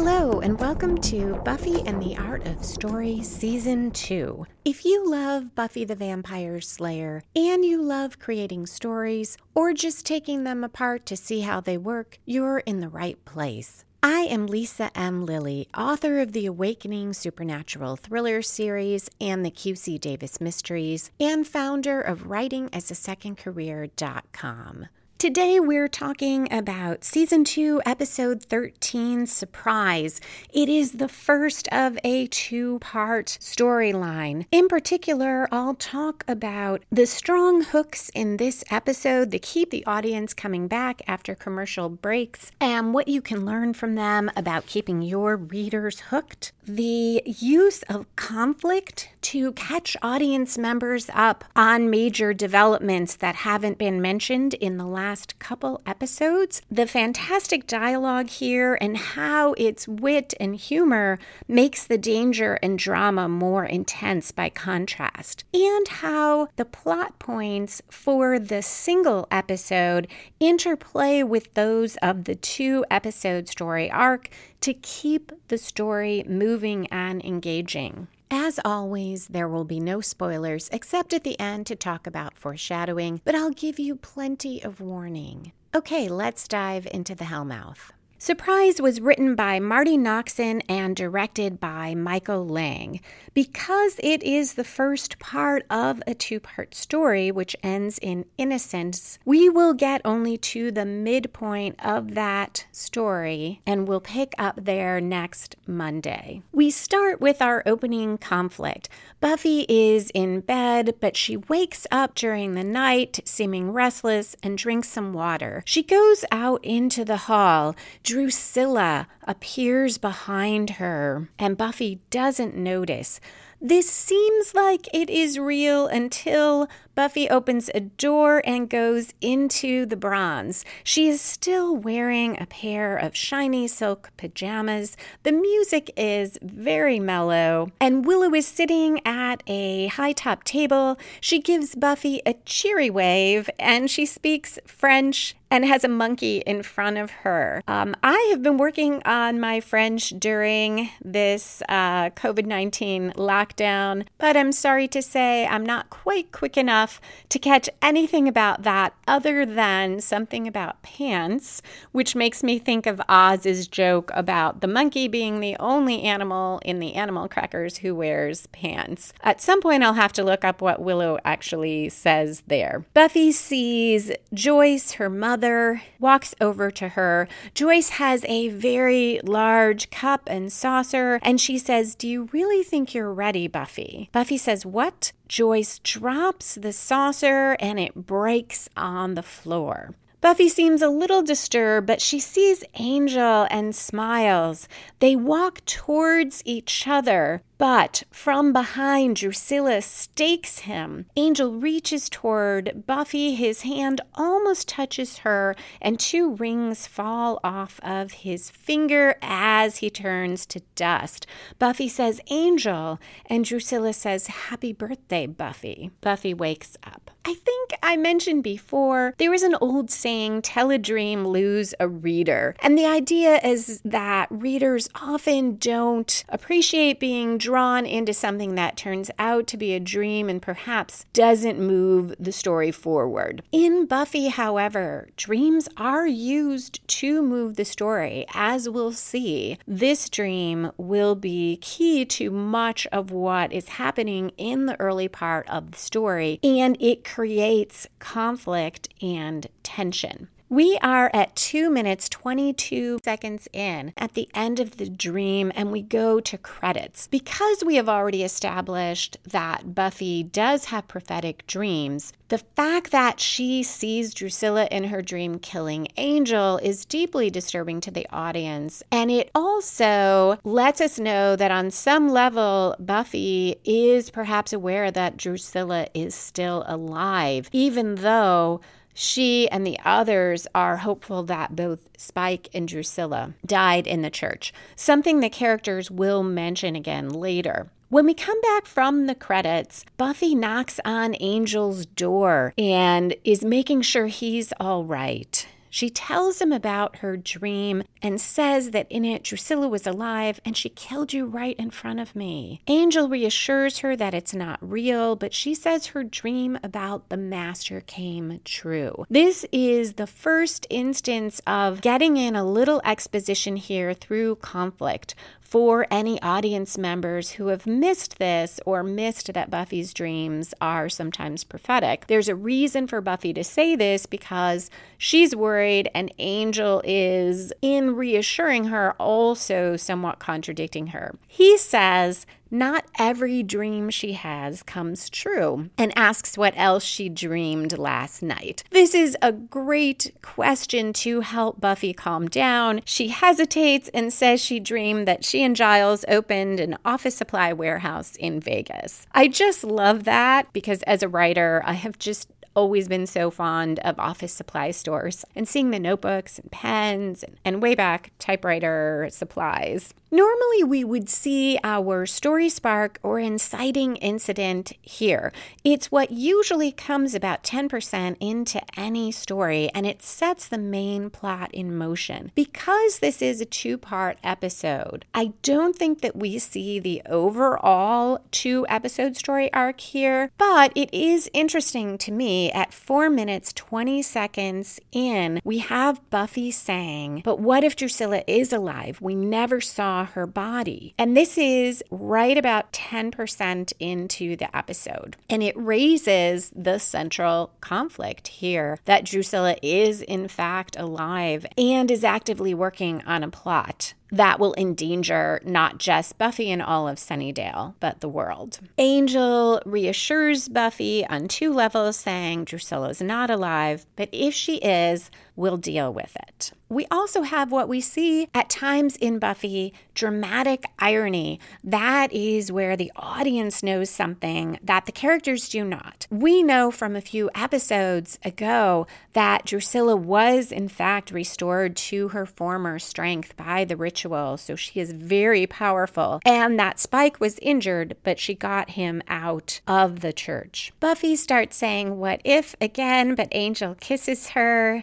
Hello, and welcome to Buffy and the Art of Story Season 2. If you love Buffy the Vampire Slayer and you love creating stories or just taking them apart to see how they work, you're in the right place. I am Lisa M. Lilly, author of the Awakening Supernatural Thriller series and the QC Davis Mysteries, and founder of WritingAsASecondCareer.com. Today, we're talking about season two, episode 13 Surprise. It is the first of a two part storyline. In particular, I'll talk about the strong hooks in this episode that keep the audience coming back after commercial breaks and what you can learn from them about keeping your readers hooked. The use of conflict to catch audience members up on major developments that haven't been mentioned in the last couple episodes. The fantastic dialogue here and how its wit and humor makes the danger and drama more intense by contrast, and how the plot points for the single episode interplay with those of the two episode story arc to keep the story moving and engaging. As always, there will be no spoilers except at the end to talk about foreshadowing, but I'll give you plenty of warning. Okay, let's dive into the Hellmouth. Surprise was written by Marti Noxon and directed by Michael Lange. Because it is the first part of a two part story, which ends in innocence, we will get only to the midpoint of that story and we'll pick up there next Monday. We start with our opening conflict. Buffy is in bed, but she wakes up during the night, seeming restless, and drinks some water. She goes out into the hall. Drusilla appears behind her, and Buffy doesn't notice. This seems like it is real until Buffy opens a door and goes into the bronze. She is still wearing a pair of shiny silk pajamas. The music is very mellow, and Willow is sitting at a high top table. She gives Buffy a cheery wave and she speaks French and has a monkey in front of her. Um, I have been working on my French during this uh, COVID 19 lockdown, but I'm sorry to say I'm not quite quick enough enough to catch anything about that other than something about pants, which makes me think of Oz's joke about the monkey being the only animal in the animal crackers who wears pants. At some point, I'll have to look up what Willow actually says there. Buffy sees Joyce, her mother, walks over to her. Joyce has a very large cup and saucer, and she says, Do you really think you're ready, Buffy? Buffy says, What? Joyce drops the saucer and it breaks on the floor. Buffy seems a little disturbed, but she sees Angel and smiles. They walk towards each other. But from behind, Drusilla stakes him. Angel reaches toward Buffy. His hand almost touches her, and two rings fall off of his finger as he turns to dust. Buffy says, Angel, and Drusilla says, Happy birthday, Buffy. Buffy wakes up. I think I mentioned before there is an old saying, tell a dream, lose a reader. And the idea is that readers often don't appreciate being drawn into something that turns out to be a dream and perhaps doesn't move the story forward. In Buffy, however, dreams are used to move the story. As we'll see, this dream will be key to much of what is happening in the early part of the story, and it creates conflict and tension. We are at 2 minutes 22 seconds in at the end of the dream, and we go to credits. Because we have already established that Buffy does have prophetic dreams, the fact that she sees Drusilla in her dream killing Angel is deeply disturbing to the audience. And it also lets us know that on some level, Buffy is perhaps aware that Drusilla is still alive, even though she and the others are hopeful that both Spike and Drusilla died in the church, something the characters will mention again later. When we come back from the credits, Buffy knocks on Angel's door and is making sure he's all right. She tells him about her dream and says that in it Drusilla was alive and she killed you right in front of me. Angel reassures her that it's not real, but she says her dream about the master came true. This is the first instance of getting in a little exposition here through conflict for any audience members who have missed this or missed that Buffy's dreams are sometimes prophetic. There's a reason for Buffy to say this because she's worried, and Angel is, in reassuring her, also somewhat contradicting her. He says, not every dream she has comes true, and asks what else she dreamed last night. This is a great question to help Buffy calm down. She hesitates and says she dreamed that she and Giles opened an office supply warehouse in Vegas. I just love that because as a writer, I have just always been so fond of office supply stores and seeing the notebooks and pens and, and way back typewriter supplies. Normally, we would see our story spark or inciting incident here. It's what usually comes about 10% into any story and it sets the main plot in motion. Because this is a two part episode, I don't think that we see the overall two episode story arc here, but it is interesting to me at 4 minutes 20 seconds in, we have Buffy saying, But what if Drusilla is alive? We never saw her body. And this is right about 10% into the episode. And it raises the central conflict here that Drusilla is, in fact, alive and is actively working on a plot that will endanger not just Buffy and all of Sunnydale, but the world. Angel reassures Buffy on two levels, saying Drusilla's not alive, but if she is, we'll deal with it. We also have what we see at times in Buffy dramatic irony. That is where the audience knows something that the characters do not. We know from a few episodes ago that Drusilla was, in fact, restored to her former strength by the ritual, so she is very powerful, and that Spike was injured, but she got him out of the church. Buffy starts saying, What if again? But Angel kisses her.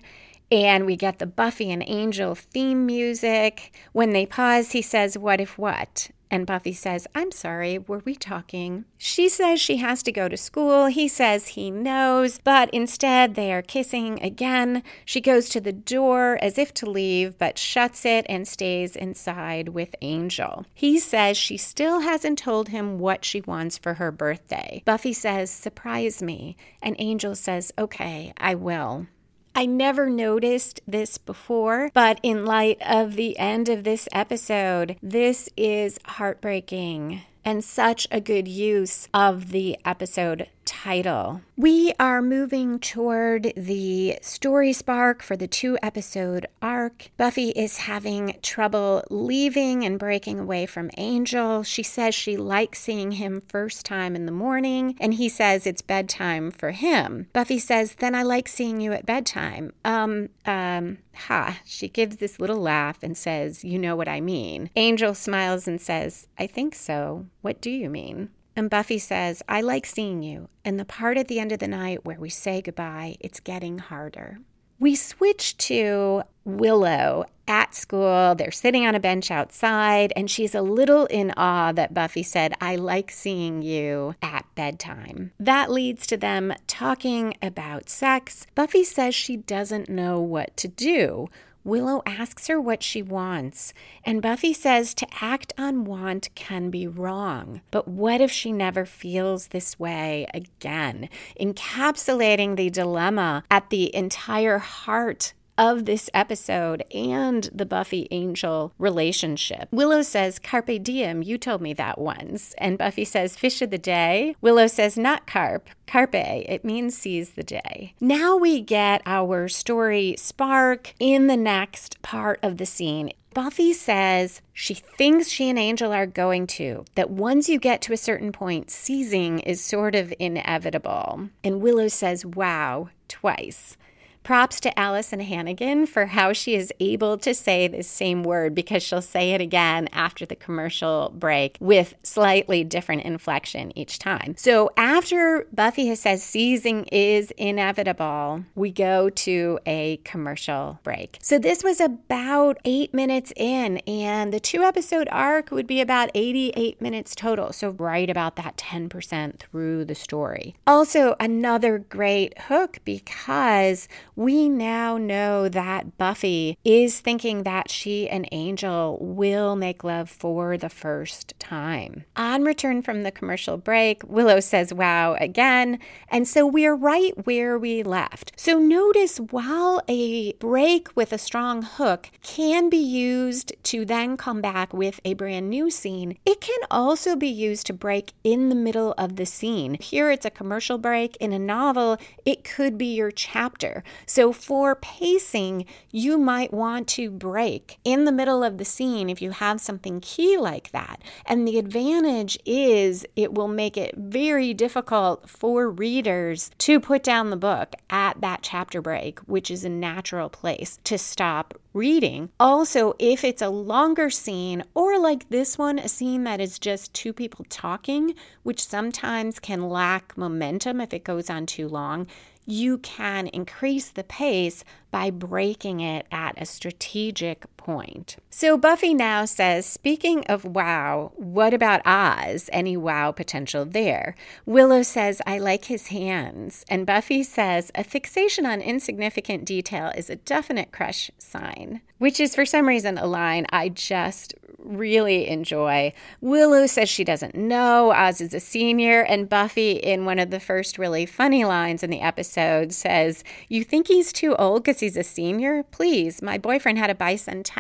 And we get the Buffy and Angel theme music. When they pause, he says, What if what? And Buffy says, I'm sorry, were we talking? She says she has to go to school. He says he knows, but instead they are kissing again. She goes to the door as if to leave, but shuts it and stays inside with Angel. He says she still hasn't told him what she wants for her birthday. Buffy says, Surprise me. And Angel says, Okay, I will. I never noticed this before, but in light of the end of this episode, this is heartbreaking and such a good use of the episode title. We are moving toward the story spark for the two episode arc. Buffy is having trouble leaving and breaking away from Angel. She says she likes seeing him first time in the morning, and he says it's bedtime for him. Buffy says, Then I like seeing you at bedtime. Um, um, ha. She gives this little laugh and says, You know what I mean. Angel smiles and says, I think so. What do you mean? And Buffy says, I like seeing you. And the part at the end of the night where we say goodbye, it's getting harder. We switch to Willow at school. They're sitting on a bench outside, and she's a little in awe that Buffy said, I like seeing you at bedtime. That leads to them talking about sex. Buffy says she doesn't know what to do. Willow asks her what she wants, and Buffy says to act on want can be wrong. But what if she never feels this way again? Encapsulating the dilemma at the entire heart of this episode and the Buffy Angel relationship. Willow says, Carpe diem, you told me that once. And Buffy says, Fish of the day. Willow says, Not carp, carpe. It means seize the day. Now we get our story spark in the next part of the scene. Buffy says she thinks she and Angel are going to, that once you get to a certain point, seizing is sort of inevitable. And Willow says, wow, twice. Props to Alyson Hannigan for how she is able to say the same word because she'll say it again after the commercial break with slightly different inflection each time. So after Buffy has said seizing is inevitable, we go to a commercial break. So this was about eight minutes in, and the two episode arc would be about 88 minutes total. So right about that 10% through the story. Also, another great hook because we now know that Buffy is thinking that she and Angel will make love for the first time. On return from the commercial break, Willow says wow again, and so we're right where we left. So notice while a break with a strong hook can be used to then come back with a brand new scene, it can also be used to break in the middle of the scene. Here it's a commercial break. In a novel, it could be your chapter. So for pacing, you might want to break in the middle of the scene if you have something key like that. And the advantage is it will make it very difficult for readers to put down the book at that chapter break, which is a natural place to stop reading. Also, if it's a longer scene, or like this one, a scene that is just two people talking, which sometimes can lack momentum if it goes on too long, you can increase the pace by breaking it at a strategic point. So Buffy now says, speaking of wow, what about Oz? Any wow potential there? Willow says, I like his hands. And Buffy says, a fixation on insignificant detail is a definite crush sign, which is for some reason a line I just really enjoy. Willow says she doesn't know Oz is a senior, and Buffy, in one of the first really funny lines in the episode, says, You think he's too old because he's a senior? Please, my boyfriend had a bicentennial.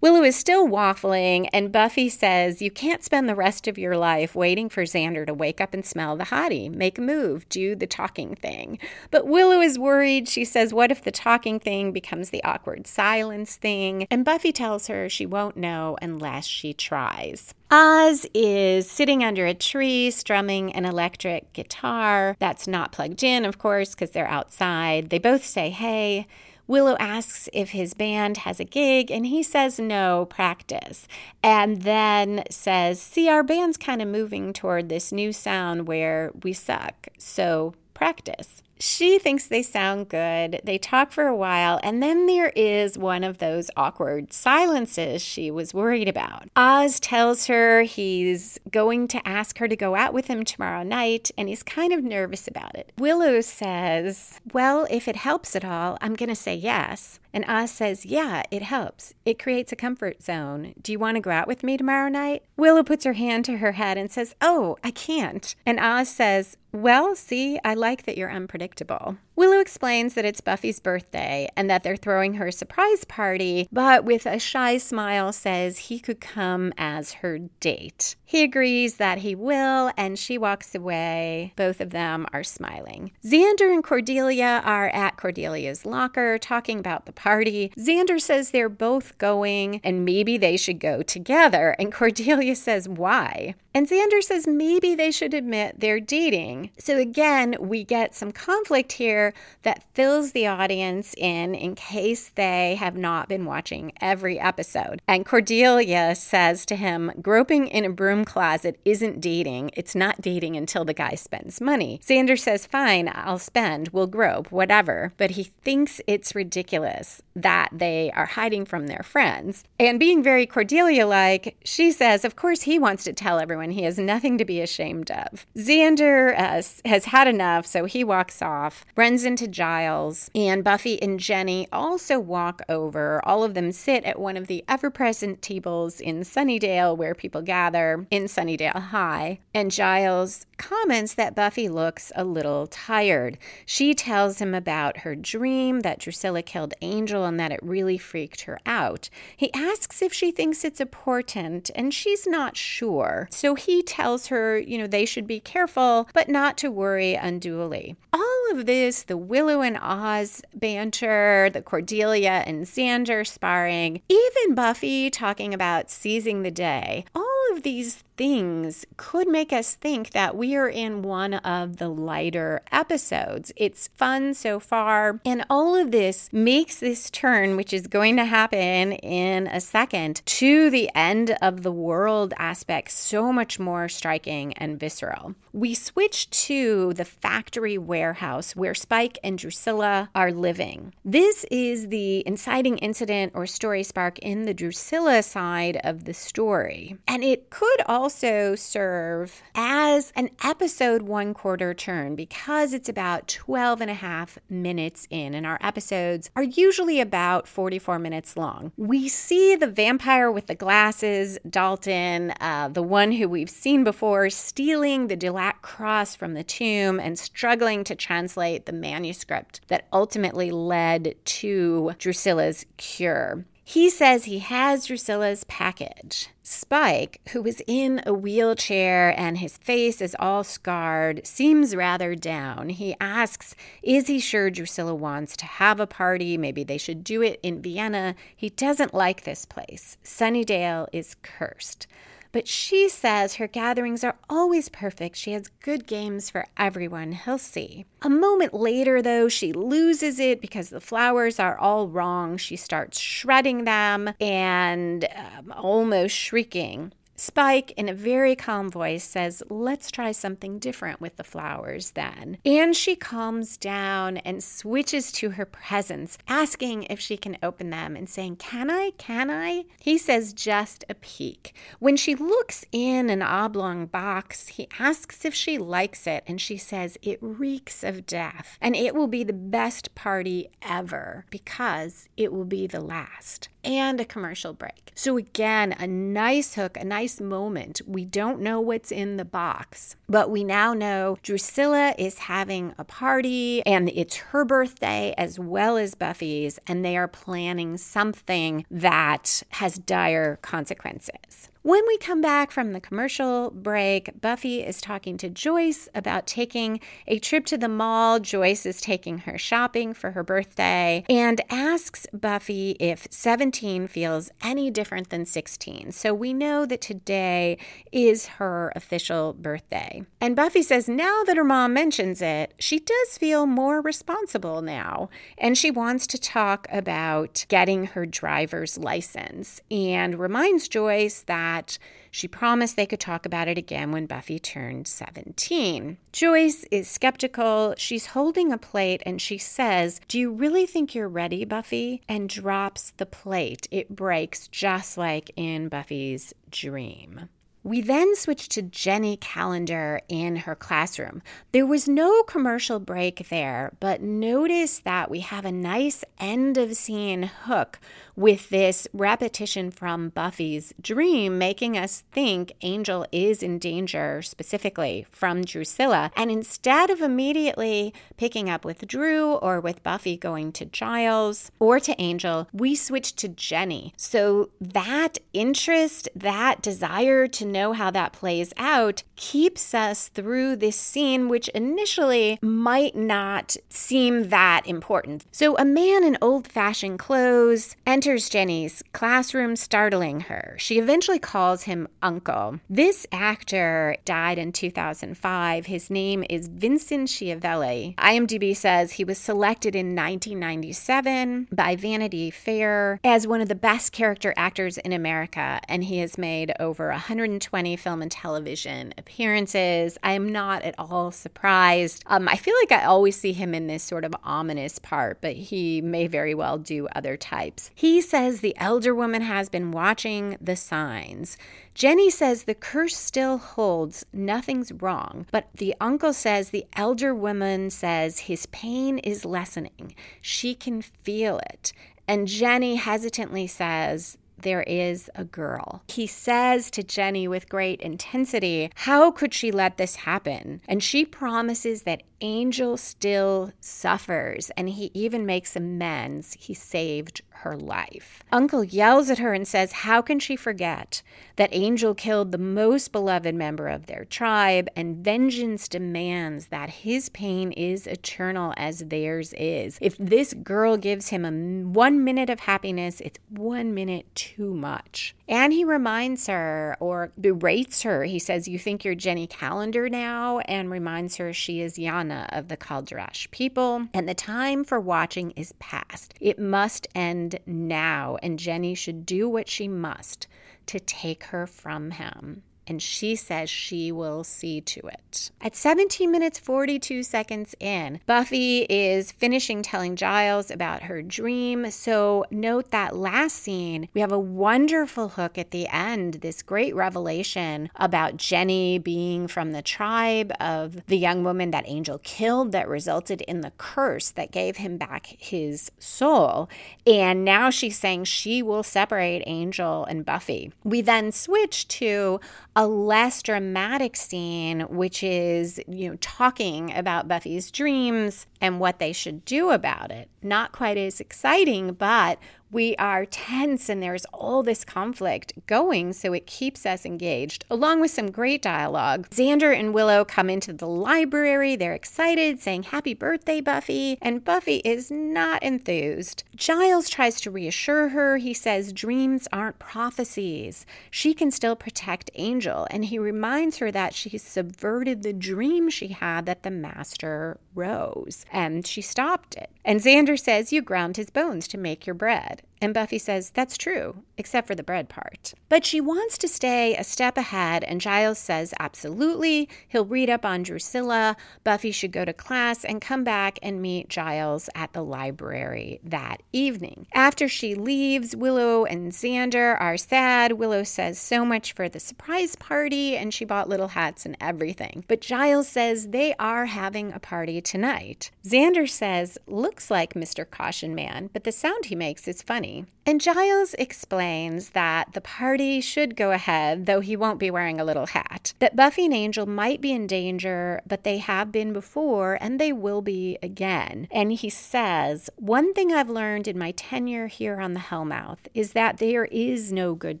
Willow is still waffling, and Buffy says, You can't spend the rest of your life waiting for Xander to wake up and smell the hottie, make a move, do the talking thing. But Willow is worried. She says, What if the talking thing becomes the awkward silence thing? And Buffy tells her she won't know unless she tries. Oz is sitting under a tree strumming an electric guitar that's not plugged in, of course, because they're outside. They both say, Hey, Willow asks if his band has a gig, and he says no, practice. And then says, See, our band's kind of moving toward this new sound where we suck, so practice. She thinks they sound good. They talk for a while, and then there is one of those awkward silences she was worried about. Oz tells her he's going to ask her to go out with him tomorrow night, and he's kind of nervous about it. Willow says, Well, if it helps at all, I'm going to say yes. And Oz says, Yeah, it helps. It creates a comfort zone. Do you want to go out with me tomorrow night? Willow puts her hand to her head and says, Oh, I can't. And Oz says, Well, see, I like that you're unpredictable predictable. Willow explains that it's Buffy's birthday and that they're throwing her a surprise party, but with a shy smile says he could come as her date. He agrees that he will, and she walks away. Both of them are smiling. Xander and Cordelia are at Cordelia's locker talking about the party. Xander says they're both going and maybe they should go together, and Cordelia says, Why? And Xander says maybe they should admit they're dating. So again, we get some conflict here that fills the audience in in case they have not been watching every episode. And Cordelia says to him, groping in a broom closet isn't dating. It's not dating until the guy spends money. Xander says, fine, I'll spend, we'll grope, whatever. But he thinks it's ridiculous that they are hiding from their friends. And being very Cordelia like, she says, of course he wants to tell everyone he has nothing to be ashamed of. Xander uh, has had enough, so he walks off, runs into Giles, and Buffy and Jenny also walk over. All of them sit at one of the ever present tables in Sunnydale where people gather in Sunnydale High. And Giles comments that Buffy looks a little tired. She tells him about her dream that Drusilla killed Angel and that it really freaked her out. He asks if she thinks it's important, and she's not sure. So he tells her, you know, they should be careful, but not to worry unduly. All of this, the Willow and Oz banter, the Cordelia and Xander sparring, even Buffy talking about seizing the day, all of these things could make us think that we are in one of the lighter episodes. It's fun so far, and all of this makes this turn, which is going to happen in a second, to the end of the world aspect so much more striking and visceral. We switch to the factory warehouse where Spike and Drusilla are living. This is the inciting incident or story spark in the Drusilla side of the story. And it could also serve as an episode one quarter turn because it's about 12 and a half minutes in, and our episodes are usually about 44 minutes long. We see the vampire with the glasses, Dalton, uh, the one who we've seen before, stealing the Dulac cross from the tomb and struggling to translate the manuscript that ultimately led to Drusilla's cure. He says he has Drusilla's package. Spike, who is in a wheelchair and his face is all scarred, seems rather down. He asks, Is he sure Drusilla wants to have a party? Maybe they should do it in Vienna. He doesn't like this place. Sunnydale is cursed. But she says her gatherings are always perfect. She has good games for everyone. He'll see. A moment later, though, she loses it because the flowers are all wrong. She starts shredding them and um, almost shrieking. Spike, in a very calm voice, says, Let's try something different with the flowers then. And she calms down and switches to her presents, asking if she can open them and saying, Can I? Can I? He says, Just a peek. When she looks in an oblong box, he asks if she likes it, and she says, It reeks of death, and it will be the best party ever because it will be the last and a commercial break. So, again, a nice hook, a nice moment. We don't know what's in the box, but we now know Drusilla is having a party and it's her birthday as well as Buffy's, and they are planning something that has dire consequences. When we come back from the commercial break, Buffy is talking to Joyce about taking a trip to the mall. Joyce is taking her shopping for her birthday and asks Buffy if 17 feels any different than 16. So we know that today is her official birthday. And Buffy says now that her mom mentions it, she does feel more responsible now. And she wants to talk about getting her driver's license and reminds Joyce that that she promised they could talk about it again when Buffy turned 17. Joyce is skeptical. She's holding a plate and she says, Do you really think you're ready, Buffy? And drops the plate. It breaks just like in Buffy's dream. We then switched to Jenny Calendar in her classroom. There was no commercial break there, but notice that we have a nice end of scene hook with this repetition from Buffy's dream, making us think Angel is in danger specifically from Drusilla. And instead of immediately picking up with Dru or with Buffy going to Giles or to Angel, we switch to Jenny. So that interest, that desire to know how that plays out, keeps us through this scene, which initially might not seem that important. So a man in old fashioned clothes and enters Jenny's classroom, startling her. She eventually calls him Uncle. This actor died in 2005. His name is Vincent Schiavelli. IMDb says he was selected in 1997 by Vanity Fair as one of the best character actors in America, and he has made over 120 film and television appearances. I am not at all surprised. Um, I feel like I always see him in this sort of ominous part, but he may very well do other types. He he says the elder woman has been watching the signs. Jenny says the curse still holds, nothing's wrong. But the uncle says the elder woman says his pain is lessening. She can feel it. And Jenny hesitantly says, there is a girl. He says to Jenny with great intensity, How could she let this happen? And she promises that Angel still suffers, and he even makes amends. He saved her life. Uncle yells at her and says, How can she forget that Angel killed the most beloved member of their tribe, and vengeance demands that his pain is eternal as theirs is? If this girl gives him a one minute of happiness, it's one minute too much. And he reminds her or berates her. He says, You think you're Jenny Calendar now? And reminds her she is Janna of the Kalderash people. And the time for watching is past. It must end now. And Jenny should do what she must to take her from him and she says she will see to it. At 17 minutes 42 seconds in, Buffy is finishing telling Giles about her dream. So, note that last scene, we have a wonderful hook at the end, this great revelation about Jenny being from the tribe of the young woman that Angel killed that resulted in the curse that gave him back his soul. And now she's saying she will separate Angel and Buffy. We then switch to a less dramatic scene, which is, you know, talking about Buffy's dreams and what they should do about it. Not quite as exciting, but we are tense and there's all this conflict going, so it keeps us engaged, along with some great dialogue. Xander and Willow come into the library. They're excited, saying, Happy birthday, Buffy. And Buffy is not enthused. Giles tries to reassure her. He says, Dreams aren't prophecies. She can still protect Angel. And he reminds her that she subverted the dream she had that the Master rose, and she stopped it. And Xander says, You ground his bones to make your bread. And Buffy says, That's true, except for the bread part. But she wants to stay a step ahead, and Giles says, Absolutely. He'll read up on Drusilla. Buffy should go to class and come back and meet Giles at the library that evening. After she leaves, Willow and Xander are sad. Willow says, So much for the surprise party, and she bought little hats and everything. But Giles says they are having a party tonight. Xander says, Looks like Mr. Caution Man, but the sound he makes is funny. And Giles explains that the party should go ahead, though he won't be wearing a little hat. That Buffy and Angel might be in danger, but they have been before and they will be again. And he says, One thing I've learned in my tenure here on the Hellmouth is that there is no good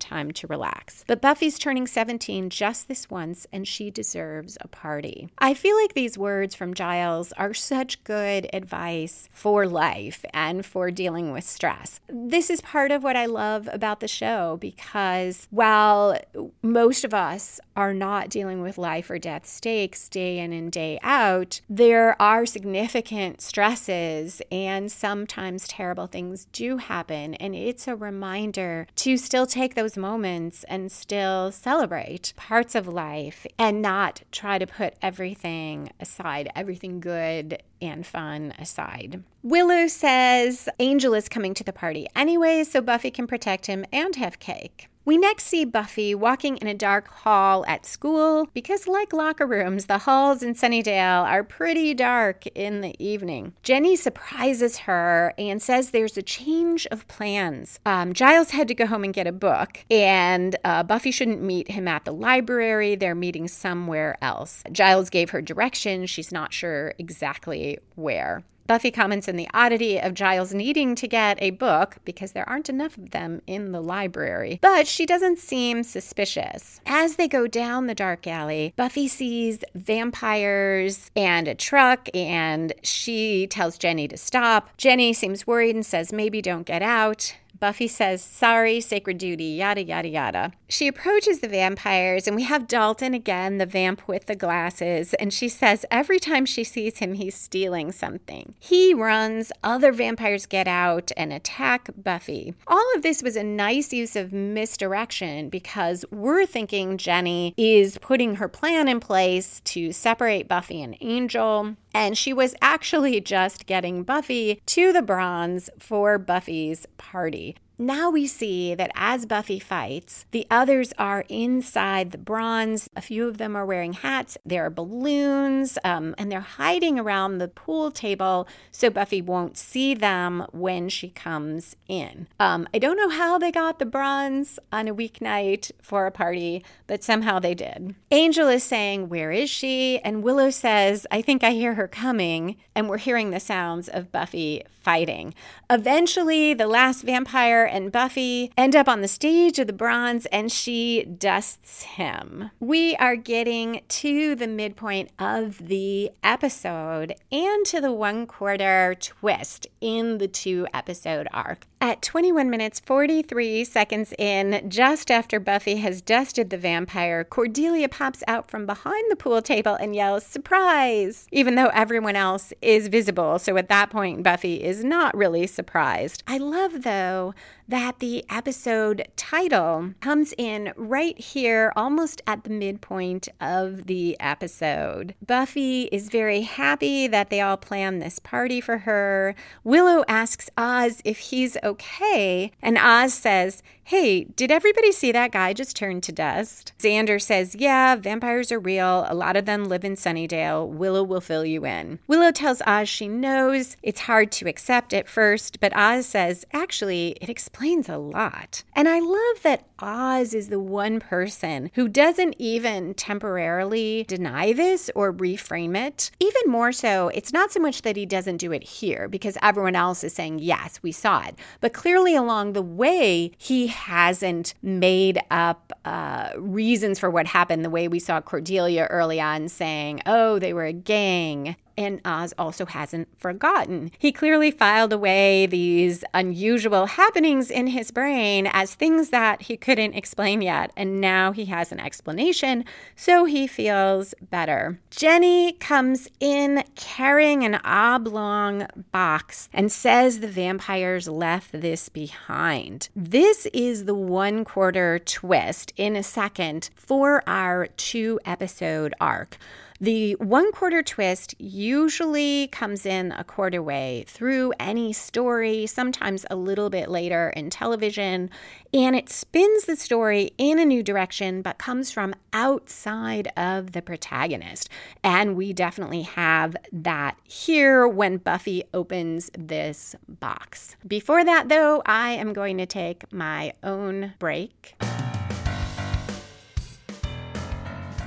time to relax. But Buffy's turning 17 just this once, and she deserves a party. I feel like these words from Giles are such good advice for life and for dealing with stress. This this is part of what I love about the show because while most of us are not dealing with life or death stakes day in and day out, there are significant stresses and sometimes terrible things do happen. And it's a reminder to still take those moments and still celebrate parts of life and not try to put everything aside, everything good and fun aside. Willow says Angel is coming to the party anyway, so Buffy can protect him and have cake. We next see Buffy walking in a dark hall at school because, like locker rooms, the halls in Sunnydale are pretty dark in the evening. Jenny surprises her and says there's a change of plans. Um, Giles had to go home and get a book, and uh, Buffy shouldn't meet him at the library. They're meeting somewhere else. Giles gave her directions. She's not sure exactly where. Buffy comments on the oddity of Giles needing to get a book because there aren't enough of them in the library, but she doesn't seem suspicious. As they go down the dark alley, Buffy sees vampires and a truck, and she tells Jenny to stop. Jenny seems worried and says, Maybe don't get out. Buffy says, sorry, sacred duty, yada, yada, yada. She approaches the vampires, and we have Dalton again, the vamp with the glasses, and she says every time she sees him, he's stealing something. He runs, other vampires get out and attack Buffy. All of this was a nice use of misdirection because we're thinking Jenny is putting her plan in place to separate Buffy and Angel. And she was actually just getting Buffy to the bronze for Buffy's party. Now we see that as Buffy fights, the others are inside the bronze. A few of them are wearing hats. There are balloons, um, and they're hiding around the pool table so Buffy won't see them when she comes in. Um, I don't know how they got the bronze on a weeknight for a party, but somehow they did. Angel is saying, Where is she? And Willow says, I think I hear her coming. And we're hearing the sounds of Buffy fighting. Eventually, the last vampire and Buffy end up on the stage of the bronze and she dusts him. We are getting to the midpoint of the episode and to the one quarter twist in the two episode arc. At 21 minutes 43 seconds in, just after Buffy has dusted the vampire, Cordelia pops out from behind the pool table and yells, Surprise! Even though everyone else is visible. So at that point, Buffy is not really surprised. I love, though, that the episode title comes in right here, almost at the midpoint of the episode. Buffy is very happy that they all planned this party for her. Willow asks Oz if he's okay, and Oz says, Hey, did everybody see that guy just turn to dust? Xander says, Yeah, vampires are real. A lot of them live in Sunnydale. Willow will fill you in. Willow tells Oz she knows it's hard to accept at first, but Oz says, Actually, it explains a lot. And I love that Oz is the one person who doesn't even temporarily deny this or reframe it. Even more so, it's not so much that he doesn't do it here because everyone else is saying, Yes, we saw it. But clearly, along the way, he hasn't made up uh, reasons for what happened the way we saw Cordelia early on saying, oh, they were a gang. And Oz also hasn't forgotten. He clearly filed away these unusual happenings in his brain as things that he couldn't explain yet. And now he has an explanation, so he feels better. Jenny comes in carrying an oblong box and says the vampires left this behind. This is the one quarter twist in a second for our two episode arc. The one quarter twist usually comes in a quarter way through any story, sometimes a little bit later in television, and it spins the story in a new direction but comes from outside of the protagonist. And we definitely have that here when Buffy opens this box. Before that, though, I am going to take my own break.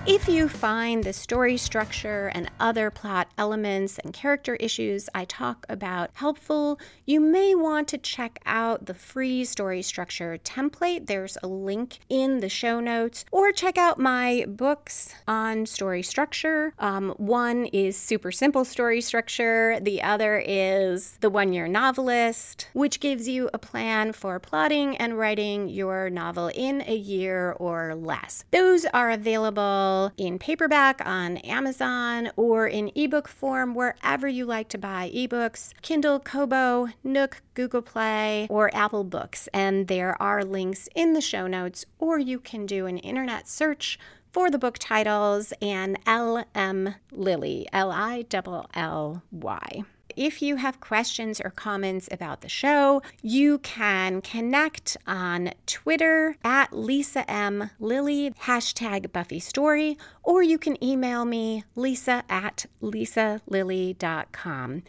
If you find the story structure and other plot elements and character issues I talk about helpful, you may want to check out the free story structure template. There's a link in the show notes, or check out my books on story structure. Um, one is Super Simple Story Structure, the other is The One Year Novelist, which gives you a plan for plotting and writing your novel in a year or less. Those are available in paperback on Amazon or in ebook form wherever you like to buy ebooks Kindle, Kobo, Nook, Google Play, or Apple Books. And there are links in the show notes, or you can do an internet search for the book titles and L.M. Lilly, L I L L Y. If you have questions or comments about the show, you can connect on Twitter at Lisa M. Lilly, hashtag Buffy Story, or you can email me, lisa at lisalilly.com.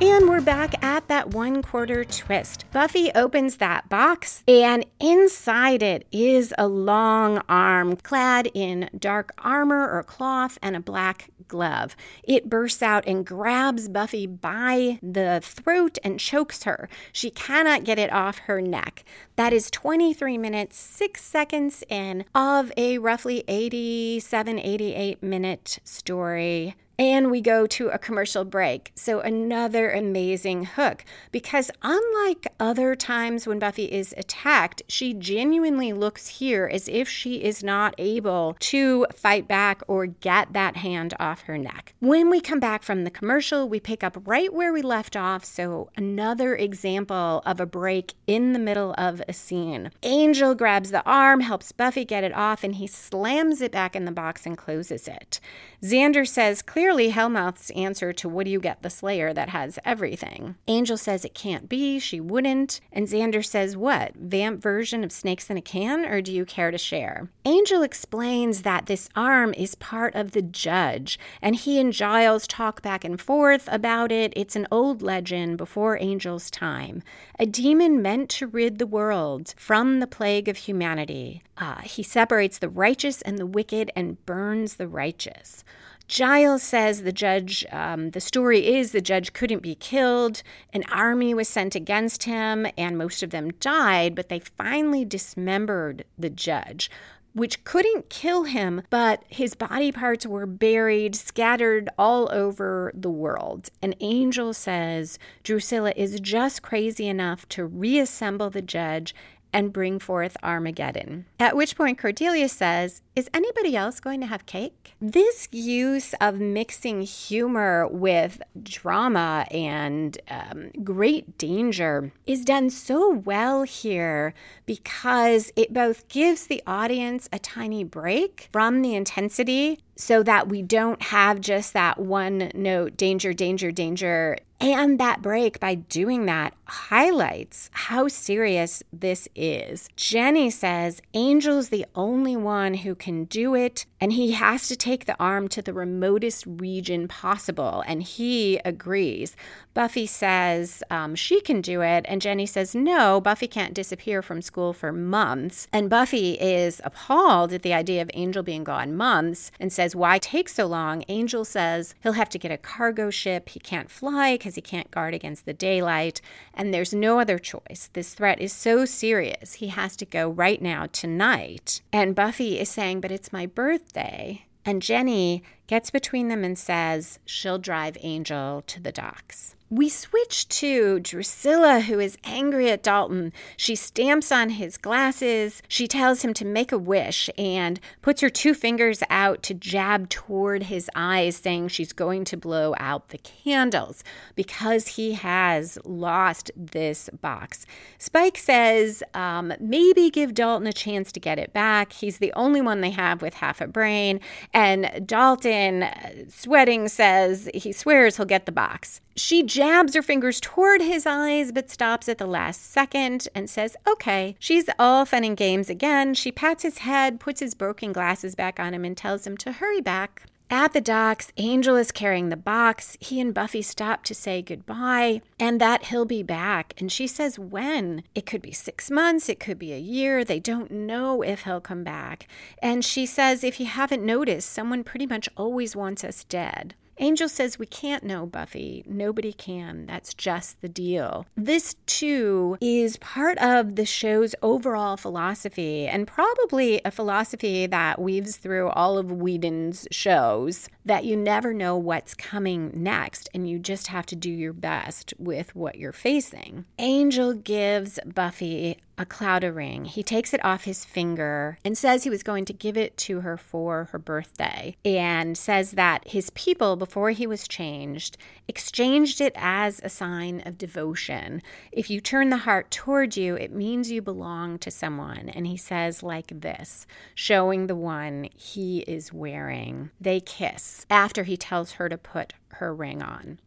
And we're back at that one quarter twist. Buffy opens that box, and inside it is a long arm clad in dark armor or cloth and a black glove. It bursts out and grabs Buffy by the throat and chokes her. She cannot get it off her neck. That is 23 minutes, 6 seconds in of a roughly 87, 88 minute story and we go to a commercial break. So, another amazing hook because, unlike other times when Buffy is attacked, she genuinely looks here as if she is not able to fight back or get that hand off her neck. When we come back from the commercial, we pick up right where we left off. So, another example of a break in the middle of a scene. Angel grabs the arm, helps Buffy get it off, and he slams it back in the box and closes it. Xander says, clearly Hellmouth's answer to what do you get the Slayer that has everything. Angel says it can't be, she wouldn't. And Xander says, what? Vamp version of Snakes in a Can, or do you care to share? Angel explains that this arm is part of the judge, and he and Giles talk back and forth about it. It's an old legend before Angel's time. A demon meant to rid the world from the plague of humanity. Uh, he separates the righteous and the wicked and burns the righteous. Giles says the judge, um, the story is the judge couldn't be killed. An army was sent against him, and most of them died, but they finally dismembered the judge which couldn't kill him, but his body parts were buried, scattered all over the world. An angel says Drusilla is just crazy enough to reassemble the judge and bring forth Armageddon. At which point Cordelia says, Is anybody else going to have cake? This use of mixing humor with drama and um, great danger is done so well here because it both gives the audience a tiny break from the intensity so that we don't have just that one note danger, danger, danger. And that break, by doing that, highlights how serious this is. Jenny says Angel's the only one who can do it, and he has to take the arm to the remotest region possible. And he agrees. Buffy says um, she can do it, and Jenny says no, Buffy can't disappear from school for months. And Buffy is appalled at the idea of Angel being gone months and says, Why take so long? Angel says he'll have to get a cargo ship. He can't fly because he can't guard against the daylight, and there's no other choice. This threat is so serious. He has to go right now, tonight. And Buffy is saying, But it's my birthday. And Jenny gets between them and says she'll drive Angel to the docks. We switch to Drusilla, who is angry at Dalton. She stamps on his glasses. She tells him to make a wish and puts her two fingers out to jab toward his eyes, saying she's going to blow out the candles because he has lost this box. Spike says um, maybe give Dalton a chance to get it back. He's the only one they have with half a brain. And Dalton, uh, sweating, says he swears he'll get the box. She jabs her fingers toward his eyes, but stops at the last second and says, okay. She's all fun and games again. She pats his head, puts his broken glasses back on him, and tells him to hurry back. At the docks, Angel is carrying the box. He and Buffy stop to say goodbye and that he'll be back. And she says, when? It could be six months, it could be a year. They don't know if he'll come back. And she says, if you haven't noticed, someone pretty much always wants us dead. Angel says we can't know Buffy. Nobody can. That's just the deal. This, too, is part of the show's overall philosophy, and probably a philosophy that weaves through all of Whedon's shows that you never know what's coming next, and you just have to do your best with what you're facing. Angel gives Buffy a Claddagh ring. He takes it off his finger and says he was going to give it to her for her birthday, and says that his people, before he was changed, exchanged it as a sign of devotion. If you turn the heart toward you, it means you belong to someone. And he says, like this, showing the one he is wearing. They kiss after he tells her to put her ring on.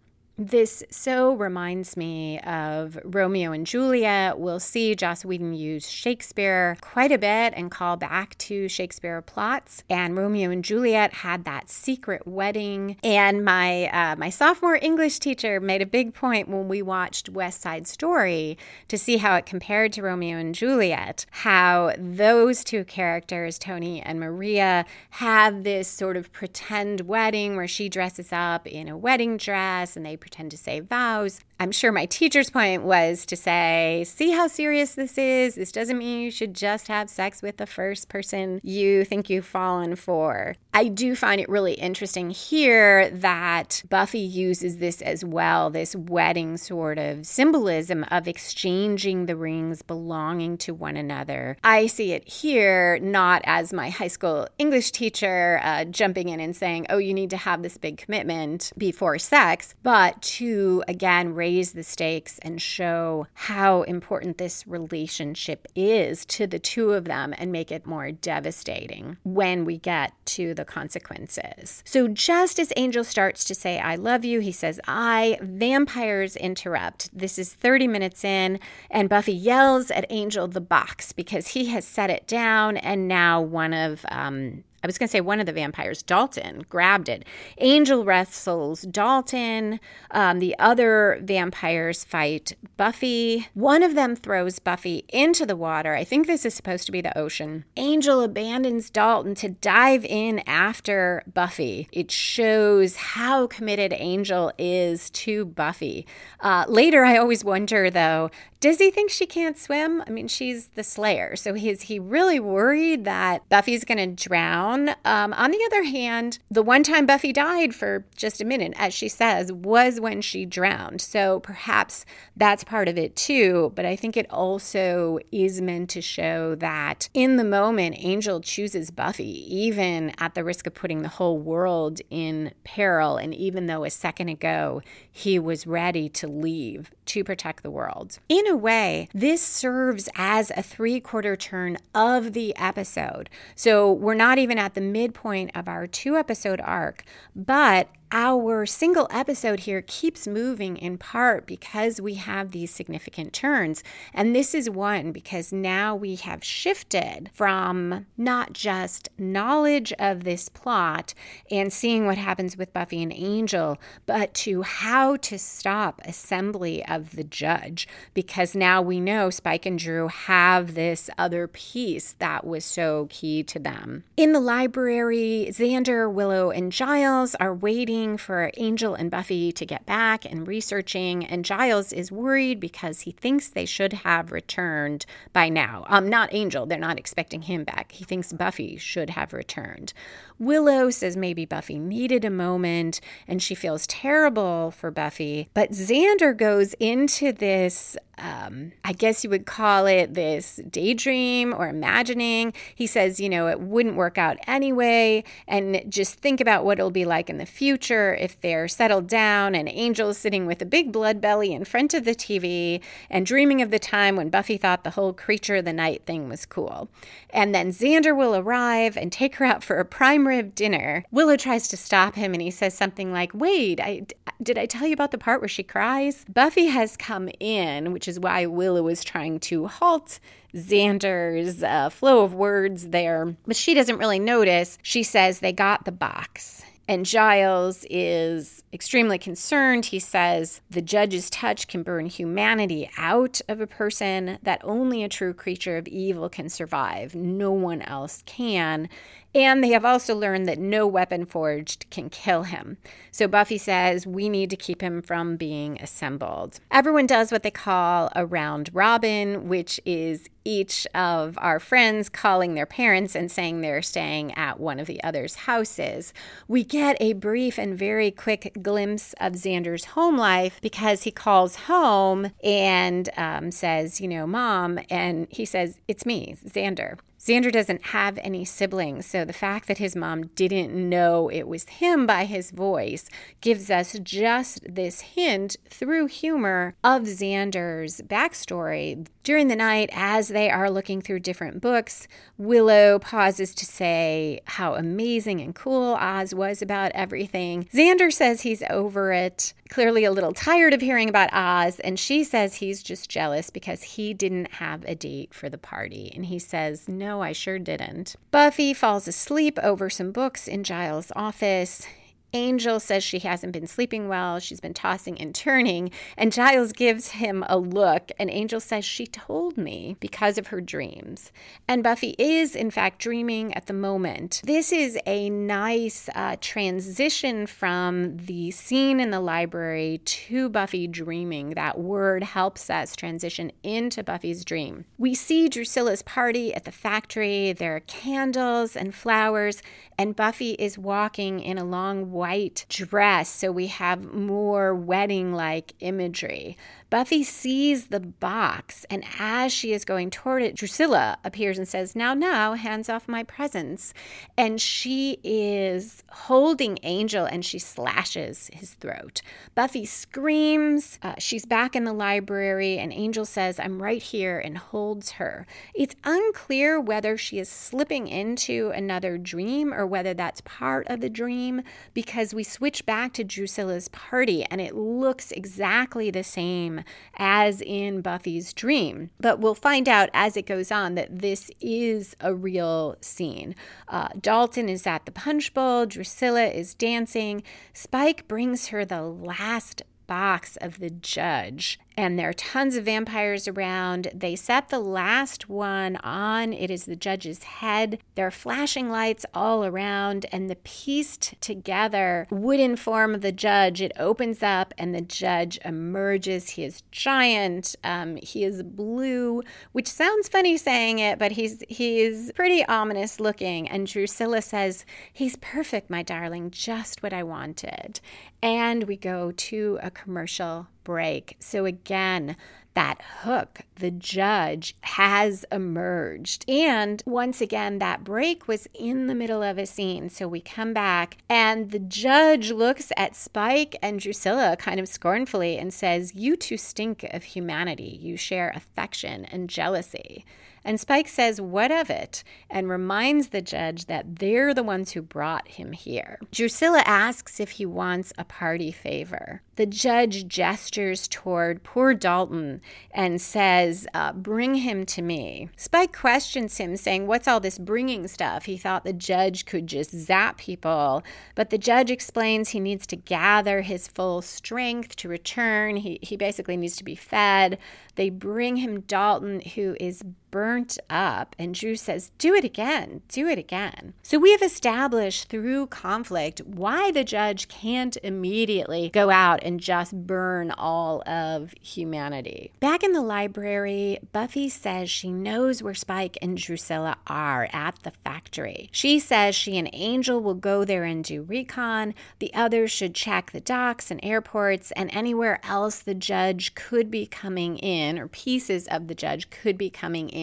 This so reminds me of Romeo and Juliet. We'll see Joss Whedon use Shakespeare quite a bit and call back to Shakespeare plots. And Romeo and Juliet had that secret wedding. And my uh, my sophomore English teacher made a big point when we watched West Side Story to see how it compared to Romeo and Juliet. How those two characters, Tony and Maria, have this sort of pretend wedding where she dresses up in a wedding dress and they pretend to say vows. I'm sure my teacher's point was to say, see how serious this is. This doesn't mean you should just have sex with the first person you think you've fallen for. I do find it really interesting here that Buffy uses this as well this wedding sort of symbolism of exchanging the rings belonging to one another. I see it here not as my high school English teacher uh, jumping in and saying, oh, you need to have this big commitment before sex, but to again raise the stakes and show how important this relationship is to the two of them and make it more devastating when we get to the consequences. So, just as Angel starts to say, I love you, he says, I, vampires interrupt. This is 30 minutes in, and Buffy yells at Angel the box because he has set it down, and now one of um, I was going to say one of the vampires, Dalton, grabbed it. Angel wrestles Dalton. Um, the other vampires fight Buffy. One of them throws Buffy into the water. I think this is supposed to be the ocean. Angel abandons Dalton to dive in after Buffy. It shows how committed Angel is to Buffy. Uh, later, I always wonder though, does he think she can't swim? I mean, she's the Slayer. So is he really worried that Buffy's going to drown? Um, on the other hand, the one time Buffy died for just a minute, as she says, was when she drowned. So perhaps that's part of it too. But I think it also is meant to show that in the moment, Angel chooses Buffy, even at the risk of putting the whole world in peril. And even though a second ago he was ready to leave to protect the world. In a way, this serves as a three quarter turn of the episode. So we're not even at the midpoint of our two episode arc, but our single episode here keeps moving in part because we have these significant turns. And this is one because now we have shifted from not just knowledge of this plot and seeing what happens with Buffy and Angel, but to how to stop assembly of the judge because now we know Spike and Dru have this other piece that was so key to them. In the library, Xander, Willow, and Giles are waiting for Angel and Buffy to get back and researching, and Giles is worried because he thinks they should have returned by now. Um, not Angel, they're not expecting him back. He thinks Buffy should have returned. Willow says maybe Buffy needed a moment and she feels terrible for Buffy. But Xander goes into this, um, I guess you would call it this daydream or imagining. He says, you know, it wouldn't work out anyway. And just think about what it'll be like in the future if they're settled down and Angel's sitting with a big blood belly in front of the TV and dreaming of the time when Buffy thought the whole creature of the night thing was cool. And then Xander will arrive and take her out for a prime rib dinner. Willow tries to stop him and he says something like, Wait, I, did I tell you about the part where she cries? Buffy has come in, which is why Willow is trying to halt Xander's uh, flow of words there. But she doesn't really notice. She says they got the box. And Giles is extremely concerned. He says the judge's touch can burn humanity out of a person, that only a true creature of evil can survive. No one else can. And they have also learned that no weapon forged can kill him. So Buffy says we need to keep him from being assembled. Everyone does what they call a round robin, which is each of our friends calling their parents and saying they're staying at one of the other's houses. We get a brief and very quick glimpse of Xander's home life because he calls home and um, says, you know, mom, and he says, it's me, Xander. Xander doesn't have any siblings, so the fact that his mom didn't know it was him by his voice gives us just this hint through humor of Xander's backstory. During the night, as they are looking through different books, Willow pauses to say how amazing and cool Oz was about everything. Xander says he's over it, clearly a little tired of hearing about Oz, and she says he's just jealous because he didn't have a date for the party. And he says, No, I sure didn't. Buffy falls asleep over some books in Giles' office. Angel says she hasn't been sleeping well. She's been tossing and turning. And Giles gives him a look, and Angel says she told me because of her dreams. And Buffy is, in fact, dreaming at the moment. This is a nice uh, transition from the scene in the library to Buffy dreaming. That word helps us transition into Buffy's dream. We see Drusilla's party at the factory. There are candles and flowers, and Buffy is walking in a long white dress, so we have more wedding like imagery. Buffy sees the box, and as she is going toward it, Drusilla appears and says, Now, now, hands off my presents. And she is holding Angel and she slashes his throat. Buffy screams. Uh, she's back in the library, and Angel says, I'm right here, and holds her. It's unclear whether she is slipping into another dream or whether that's part of the dream because because we switch back to Drusilla's party and it looks exactly the same as in Buffy's dream. But we'll find out as it goes on that this is a real scene. Uh, Dalton is at the punch bowl, Drusilla is dancing. Spike brings her the last box of the judge and there are tons of vampires around. They set the last one on. It is the judge's head. There are flashing lights all around, and the pieced together wooden form of the judge it opens up, and the judge emerges. He is giant. Um, he is blue, which sounds funny saying it, but he's he's pretty ominous looking. And Drusilla says, "He's perfect, my darling, just what I wanted." And we go to a commercial break. So, again, that hook, the judge, has emerged. And once again, that break was in the middle of a scene. So we come back, and the judge looks at Spike and Drusilla kind of scornfully and says, You two stink of humanity. You share affection and jealousy. And Spike says, What of it? and reminds the judge that they're the ones who brought him here. Drusilla asks if he wants a party favor. The judge gestures toward poor Dalton and says, uh, Bring him to me. Spike questions him, saying, What's all this bringing stuff? He thought the judge could just zap people. But the judge explains he needs to gather his full strength to return. He, he basically needs to be fed. They bring him Dalton, who is burnt up. And Dru says, Do it again, do it again. So we have established through conflict why the judge can't immediately go out and just burn all of humanity. Back in the library, Buffy says she knows where Spike and Drusilla are at the factory. She says she and Angel will go there and do recon. The others should check the docks and airports and anywhere else the judge could be coming in or pieces of the judge could be coming in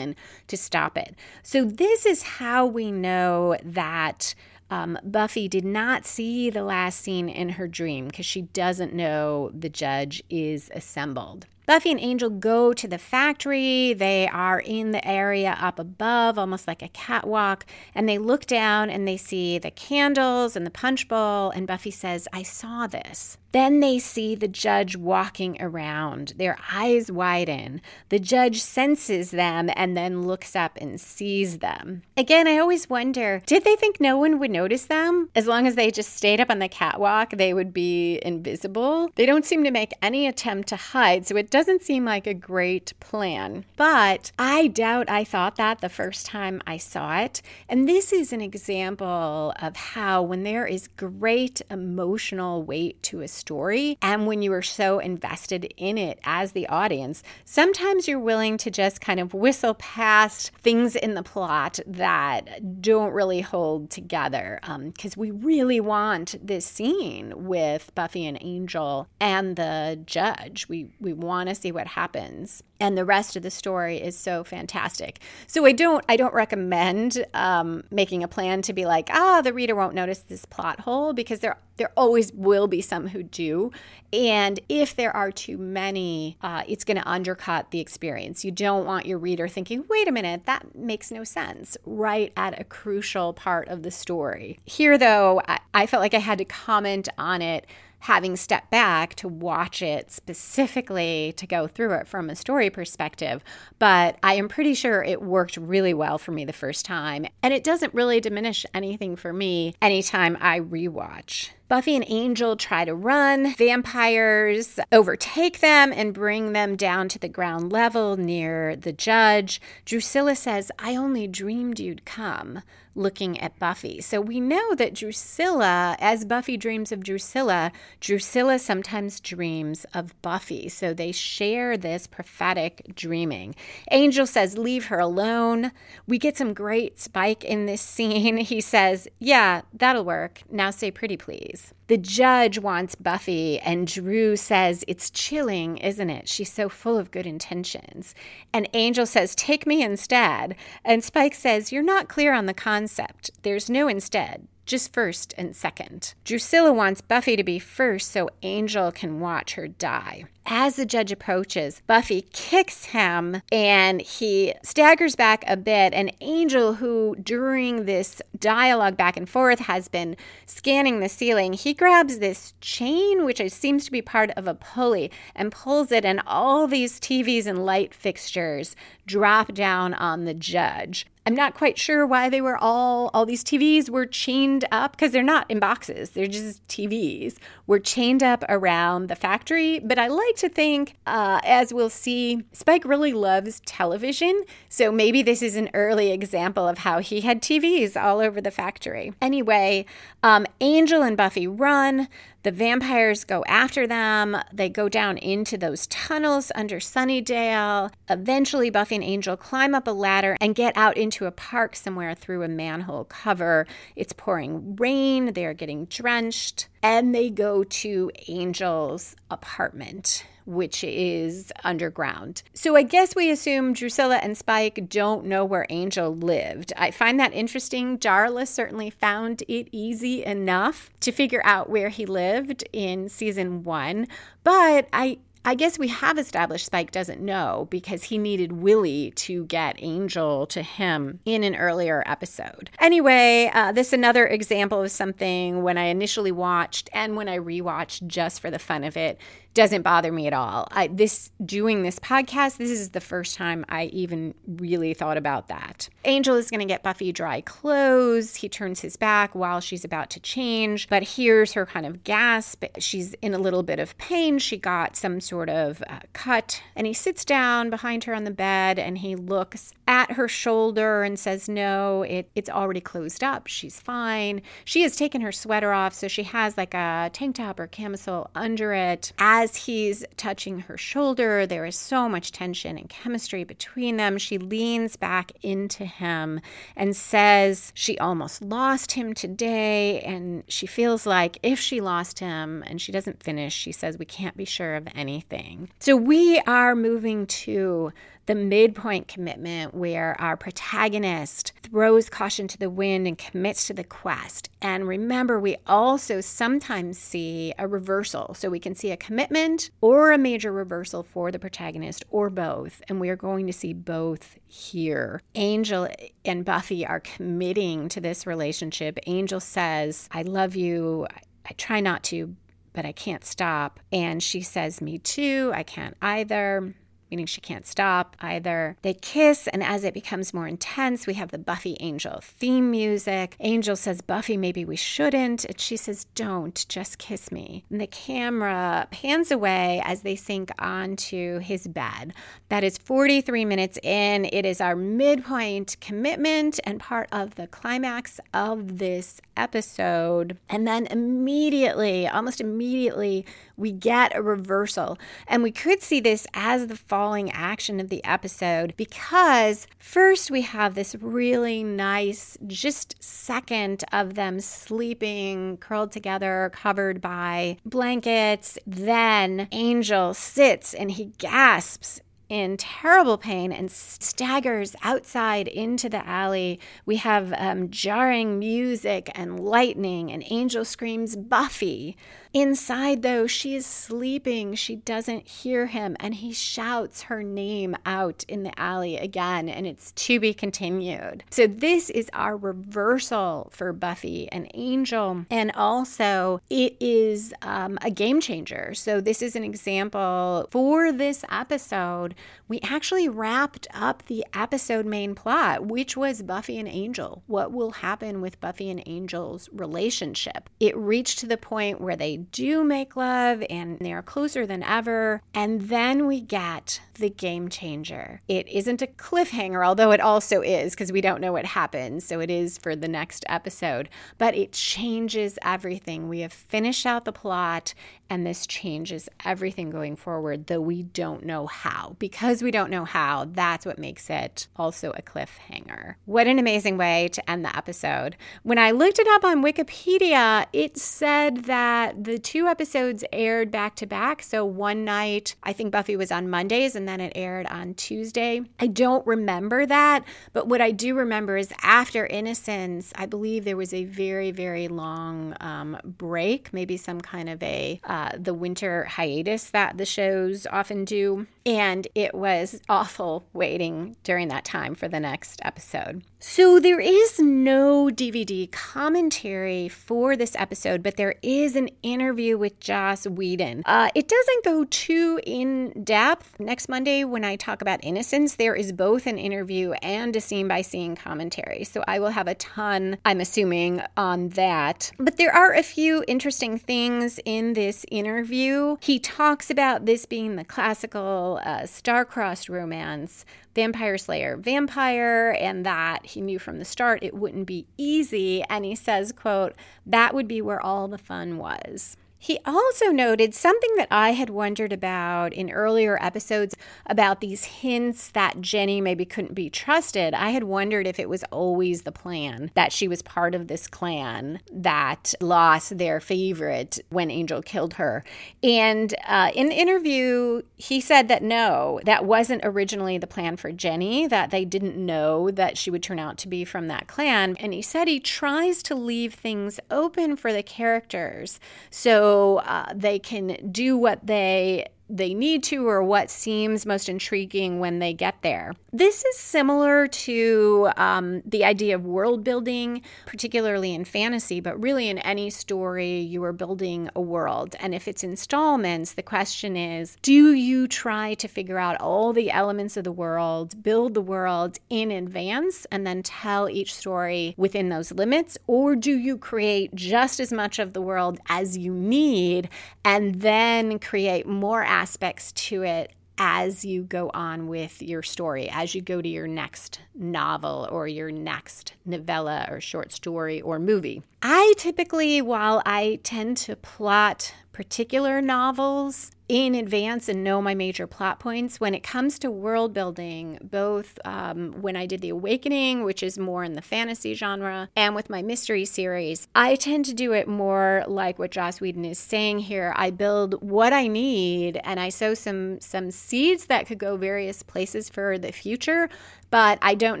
to stop it. So, this is how we know that um, Buffy did not see the last scene in her dream because she doesn't know the judge is assembled. Buffy and Angel go to the factory. They are in the area up above, almost like a catwalk, and they look down and they see the candles and the punch bowl. And Buffy says, I saw this. Then they see the judge walking around. Their eyes widen. The judge senses them and then looks up and sees them. Again, I always wonder did they think no one would notice them? As long as they just stayed up on the catwalk, they would be invisible. They don't seem to make any attempt to hide, so it doesn't seem like a great plan. But I doubt I thought that the first time I saw it. And this is an example of how, when there is great emotional weight to a story. And when you are so invested in it as the audience, sometimes you're willing to just kind of whistle past things in the plot that don't really hold together. Because um, we really want this scene with Buffy and Angel and the judge. We, we want to see what happens and the rest of the story is so fantastic. So I don't I don't recommend um, making a plan to be like ah the reader won't notice this plot hole because there there always will be some who do, and if there are too many, uh, it's going to undercut the experience. You don't want your reader thinking wait a minute that makes no sense right at a crucial part of the story. Here though I, I felt like I had to comment on it having stepped back to watch it specifically to go through it from a story perspective. But I am pretty sure it worked really well for me the first time. And it doesn't really diminish anything for me anytime I rewatch. Buffy and Angel try to run. Vampires overtake them and bring them down to the ground level near the judge. Drusilla says, I only dreamed you'd come looking at Buffy. So we know that Drusilla, as Buffy dreams of Drusilla, Drusilla sometimes dreams of Buffy. So they share this prophetic dreaming. Angel says, Leave her alone. We get some great Spike in this scene. He says, Yeah, that'll work. Now say pretty please. The judge wants Buffy, and Dru says, It's chilling, isn't it? She's so full of good intentions. And Angel says, Take me instead. And Spike says, You're not clear on the concept. There's no instead just first and second. Drusilla wants Buffy to be first so Angel can watch her die. As the judge approaches, Buffy kicks him and he staggers back a bit. And Angel, who during this dialogue back and forth has been scanning the ceiling, he grabs this chain, which seems to be part of a pulley, and pulls it, and all these TVs and light fixtures drop down on the judge. I'm not quite sure why they were all all these TVs were chained up because they're not in boxes. They're just TVs. Were chained up around the factory. But I like to think, uh, as we'll see, Spike really loves television. So maybe this is an early example of how he had TVs all over the factory. Anyway, um, Angel and Buffy run. The vampires go after them. They go down into those tunnels under Sunnydale. Eventually, Buffy and Angel climb up a ladder and get out into a park somewhere through a manhole cover. It's pouring rain. They're getting drenched. And they go to Angel's apartment which is underground. So I guess we assume Drusilla and Spike don't know where Angel lived. I find that interesting. Darla certainly found it easy enough to figure out where he lived in season one, but I I guess we have established Spike doesn't know because he needed Willie to get Angel to him in an earlier episode. Anyway, uh, this another example of something when I initially watched and when I rewatched just for the fun of it doesn't bother me at all. I, this doing this podcast, this is the first time I even really thought about that. Angel is going to get Buffy dry clothes. He turns his back while she's about to change, but hears her kind of gasp. She's in a little bit of pain. She got some sort of uh, cut, and he sits down behind her on the bed and he looks at her shoulder and says, "No, it, it's already closed up. She's fine." She has taken her sweater off, so she has like a tank top or camisole under it. As as he's touching her shoulder, there is so much tension and chemistry between them. She leans back into him and says she almost lost him today. And she feels like if she lost him and she doesn't finish, she says, We can't be sure of anything. So we are moving to the midpoint commitment where our protagonist throws caution to the wind and commits to the quest. And remember, we also sometimes see a reversal. So we can see a commitment or a major reversal for the protagonist or both. And we are going to see both here. Angel and Buffy are committing to this relationship. Angel says, I love you. I try not to, but I can't stop. And she says, Me too. I can't either meaning she can't stop either. They kiss, and as it becomes more intense, we have the Buffy Angel theme music. Angel says, Buffy, maybe we shouldn't. And she says, Don't, just kiss me. And the camera pans away as they sink onto his bed. That is 43 minutes in. It is our midpoint commitment and part of the climax of this episode. And then immediately, almost immediately, we get a reversal. And we could see this as the falling action of the episode because first we have this really nice, just second of them sleeping, curled together, covered by blankets. Then Angel sits and he gasps in terrible pain and staggers outside into the alley. We have um, jarring music and lightning, and Angel screams, Buffy. Inside, though, she is sleeping. She doesn't hear him, and he shouts her name out in the alley again, and it's to be continued. So, this is our reversal for Buffy and Angel, and also it is um, a game changer. So, this is an example for this episode. We actually wrapped up the episode main plot, which was Buffy and Angel. What will happen with Buffy and Angel's relationship? It reached to the point where they do make love and they are closer than ever. And then we get the game changer. It isn't a cliffhanger, although it also is because we don't know what happens. So it is for the next episode, but it changes everything. We have finished out the plot and this changes everything going forward, though we don't know how. Because we don't know how, that's what makes it also a cliffhanger. What an amazing way to end the episode. When I looked it up on Wikipedia, it said that the two episodes aired back to back. So one night, I think Buffy was on Mondays and then it aired on Tuesday. I don't remember that, but what I do remember is after Innocence, I believe there was a very, very long um, break, maybe some kind of a uh, uh, the winter hiatus that the shows often do. And it was awful waiting during that time for the next episode. So, there is no DVD commentary for this episode, but there is an interview with Joss Whedon. Uh, it doesn't go too in depth. Next Monday, when I talk about Innocence, there is both an interview and a scene by scene commentary. So, I will have a ton, I'm assuming, on that. But there are a few interesting things in this interview. He talks about this being the classical uh, star-crossed romance vampire slayer vampire and that he knew from the start it wouldn't be easy and he says quote that would be where all the fun was he also noted something that I had wondered about in earlier episodes about these hints that Jenny maybe couldn't be trusted. I had wondered if it was always the plan that she was part of this clan that lost their favorite when Angel killed her. And uh, in the interview, he said that no, that wasn't originally the plan for Jenny, that they didn't know that she would turn out to be from that clan. And he said he tries to leave things open for the characters. So so uh, they can do what they they need to or what seems most intriguing when they get there. This is similar to um, the idea of world building, particularly in fantasy, but really in any story, you are building a world. And if it's installments, the question is do you try to figure out all the elements of the world, build the world in advance, and then tell each story within those limits? Or do you create just as much of the world as you need and then create more aspects to it as you go on with your story, as you go to your next novel or your next novella or short story or movie. I typically, while I tend to plot particular novels in advance and know my major plot points. When it comes to world building, both um, when I did The Awakening, which is more in the fantasy genre, and with my mystery series, I tend to do it more like what Joss Whedon is saying here. I build what I need and I sow some some seeds that could go various places for the future, but I don't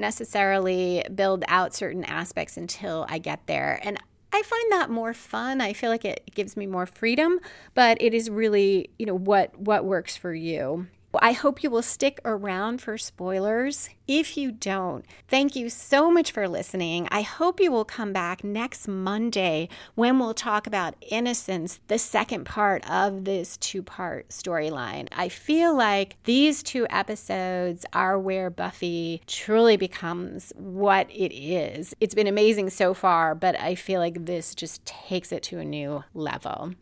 necessarily build out certain aspects until I get there. And I find that more fun. I feel like it gives me more freedom, but it is really, you know, what what works for you. I hope you will stick around for spoilers. If you don't, thank you so much for listening. I hope you will come back next Monday when we'll talk about Innocence, the second part of this two part storyline. I feel like these two episodes are where Buffy truly becomes what it is. It's been amazing so far, but I feel like this just takes it to a new level.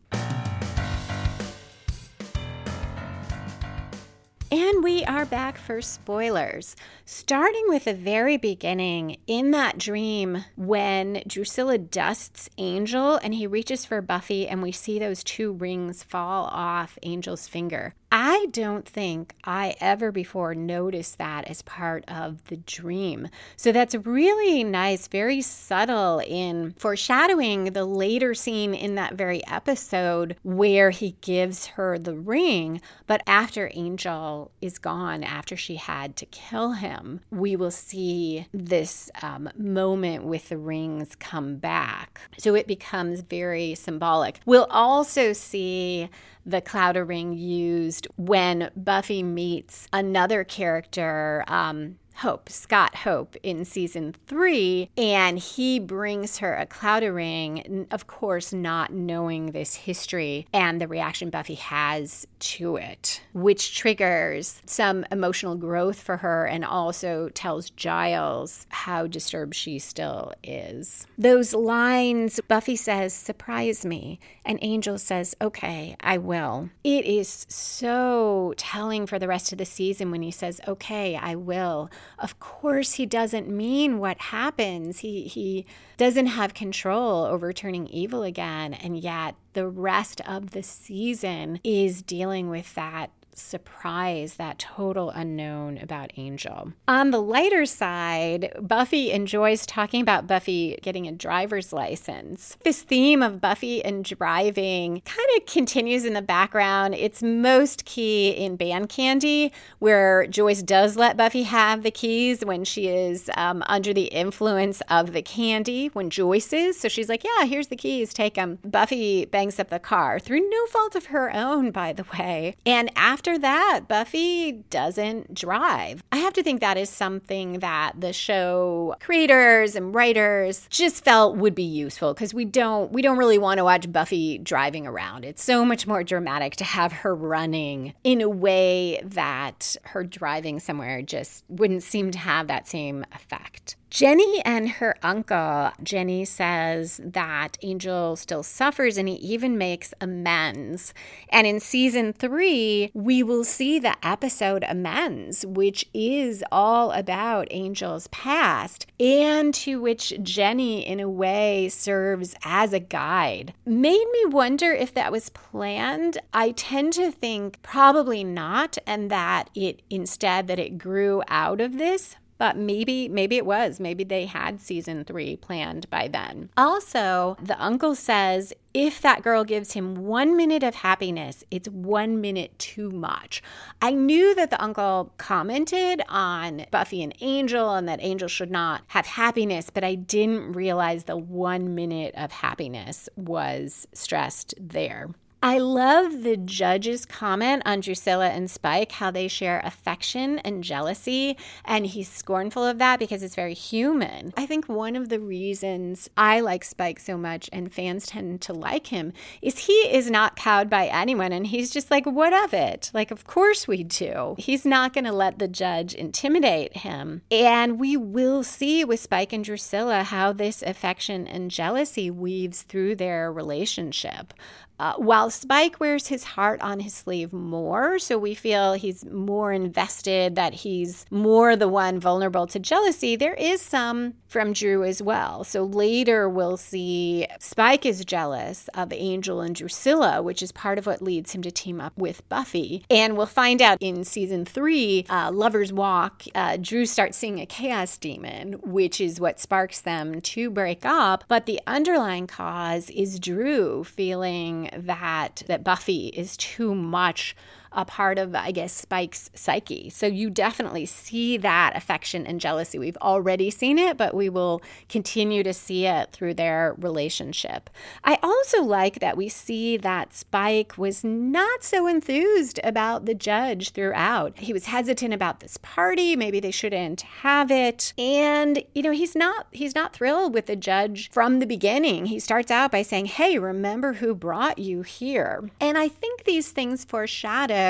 And we are back for spoilers. Starting with the very beginning, in that dream when Drusilla dusts Angel and he reaches for Buffy, and we see those two rings fall off Angel's finger. I don't think I ever before noticed that as part of the dream. So that's really nice, very subtle in foreshadowing the later scene in that very episode where he gives her the ring. But after Angel is gone, after she had to kill him, we will see this um, moment with the rings come back. So it becomes very symbolic. We'll also see the Claddagh ring used when Buffy meets another character. Um, Hope, Scott Hope, in season three, and he brings her a Claddagh ring, of course, not knowing this history and the reaction Buffy has to it, which triggers some emotional growth for her and also tells Giles how disturbed she still is. Those lines Buffy says, surprise me, and Angel says, okay, I will. It is so telling for the rest of the season when he says, okay, I will of course he doesn't mean what happens. He he doesn't have control over turning evil again and yet the rest of the season is dealing with that surprise, that total unknown about Angel. On the lighter side, Buffy enjoys talking about Buffy getting a driver's license. This theme of Buffy and driving kind of continues in the background. It's most key in Band Candy, where Joyce does let Buffy have the keys when she is um, under the influence of the candy, when Joyce is. So she's like, Yeah, here's the keys, take them. Buffy bangs up the car through no fault of her own, by the way. And after that, Buffy doesn't drive. I have to think that is something that the show creators and writers just felt would be useful because we don't we don't really want to watch Buffy driving around. It's so much more dramatic to have her running in a way that her driving somewhere just wouldn't seem to have that same effect. Jenny and her uncle, Jenny says that Angel still suffers and he even makes amends. And in season three, we will see the episode Amends, which is all about Angel's past and to which Jenny, in a way, serves as a guide. Made me wonder if that was planned. I tend to think probably not, and that it instead that it grew out of this but maybe maybe it was maybe they had season 3 planned by then also the uncle says if that girl gives him one minute of happiness, it's one minute too much. I knew that the uncle commented on Buffy and Angel and that Angel should not have happiness, but I didn't realize the one minute of happiness was stressed there. I love the judge's comment on Drusilla and Spike, how they share affection and jealousy. And he's scornful of that because it's very human. I think one of the reasons I like Spike so much and fans tend to like him is he is not cowed by anyone. And he's just like, what of it? Like, of course we do. He's not going to let the judge intimidate him. And we will see with Spike and Drusilla how this affection and jealousy weaves through their relationship. Uh, while Spike wears his heart on his sleeve more, so we feel he's more invested, that he's more the one vulnerable to jealousy, there is some from Dru as well. So later we'll see Spike is jealous of Angel and Drusilla, which is part of what leads him to team up with Buffy. And we'll find out in season three, uh, Lover's Walk, uh, Dru starts seeing a chaos demon, which is what sparks them to break up. But the underlying cause is Dru feeling that that Buffy is too much a part of, I guess, Spike's psyche. So you definitely see that affection and jealousy. We've already seen it, but we will continue to see it through their relationship. I also like that we see that Spike was not so enthused about the judge throughout. He was hesitant about this party, maybe they shouldn't have it. And, you know, he's not he's not thrilled with the judge from the beginning. He starts out by saying, "Hey, remember who brought you here?" And I think these things foreshadow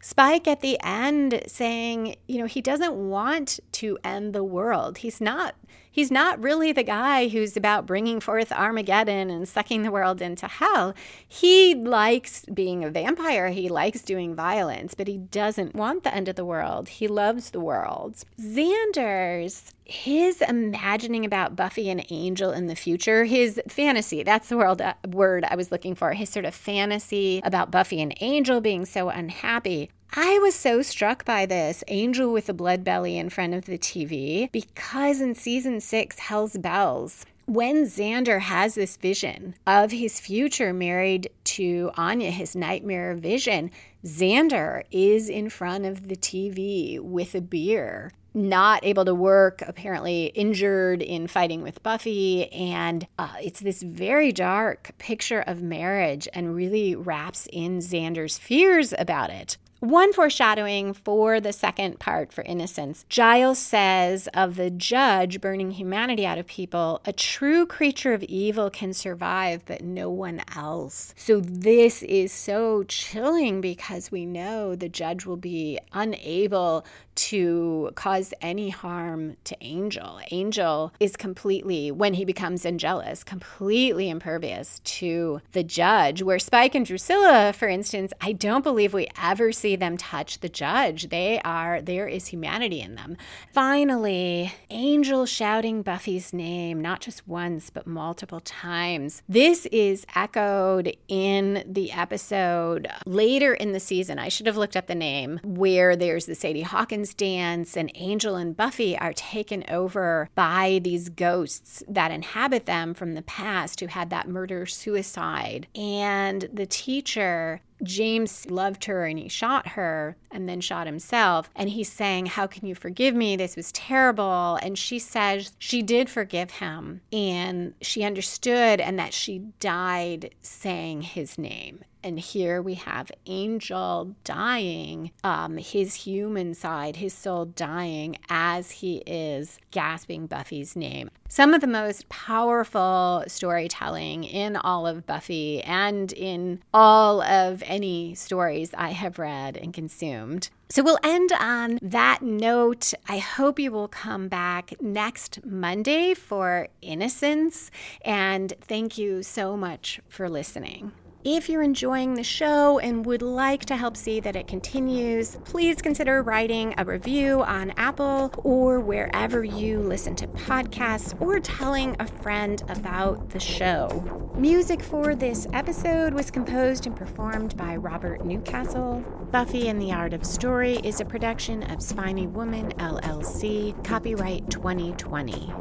Spike at the end saying, you know, he doesn't want to end the world. He's not he's not really the guy who's about bringing forth Armageddon and sucking the world into hell. He likes being a vampire, he likes doing violence, but he doesn't want the end of the world. He loves the world. Xander's his imagining about Buffy and Angel in the future, his fantasy, that's the world, uh, word I was looking for, his sort of fantasy about Buffy and Angel being so unhappy. I was so struck by this angel with a blood belly in front of the TV because in season six, Hell's Bells, when Xander has this vision of his future married to Anya, his nightmare vision, Xander is in front of the TV with a beer not able to work, apparently injured in fighting with Buffy. And uh, it's this very dark picture of marriage and really wraps in Xander's fears about it. One foreshadowing for the second part for Innocence. Giles says of the judge burning humanity out of people, a true creature of evil can survive, but no one else. So this is so chilling because we know the judge will be unable to cause any harm to Angel. Angel is completely, when he becomes Angelus, completely impervious to the judge. Where Spike and Drusilla, for instance, I don't believe we ever see them touch the judge. They are, there is humanity in them. Finally, Angel shouting Buffy's name, not just once, but multiple times. This is echoed in the episode later in the season. I should have looked up the name, where there's the Sadie Hawkins dance, and Angel and Buffy are taken over by these ghosts that inhabit them from the past who had that murder suicide. And the teacher James loved her and he shot her and then shot himself. And he's saying, How can you forgive me? This was terrible. And she says she did forgive him and she understood and that she died saying his name. And here we have Angel dying, um, his human side, his soul dying as he is gasping Buffy's name. Some of the most powerful storytelling in all of Buffy and in all of any stories I have read and consumed. So we'll end on that note. I hope you will come back next Monday for Innocence. And thank you so much for listening. If you're enjoying the show and would like to help see that it continues, please consider writing a review on Apple or wherever you listen to podcasts or telling a friend about the show. Music for this episode was composed and performed by Robert Newcastle. Buffy and the Art of Story is a production of Spiny Woman LLC, copyright 2020.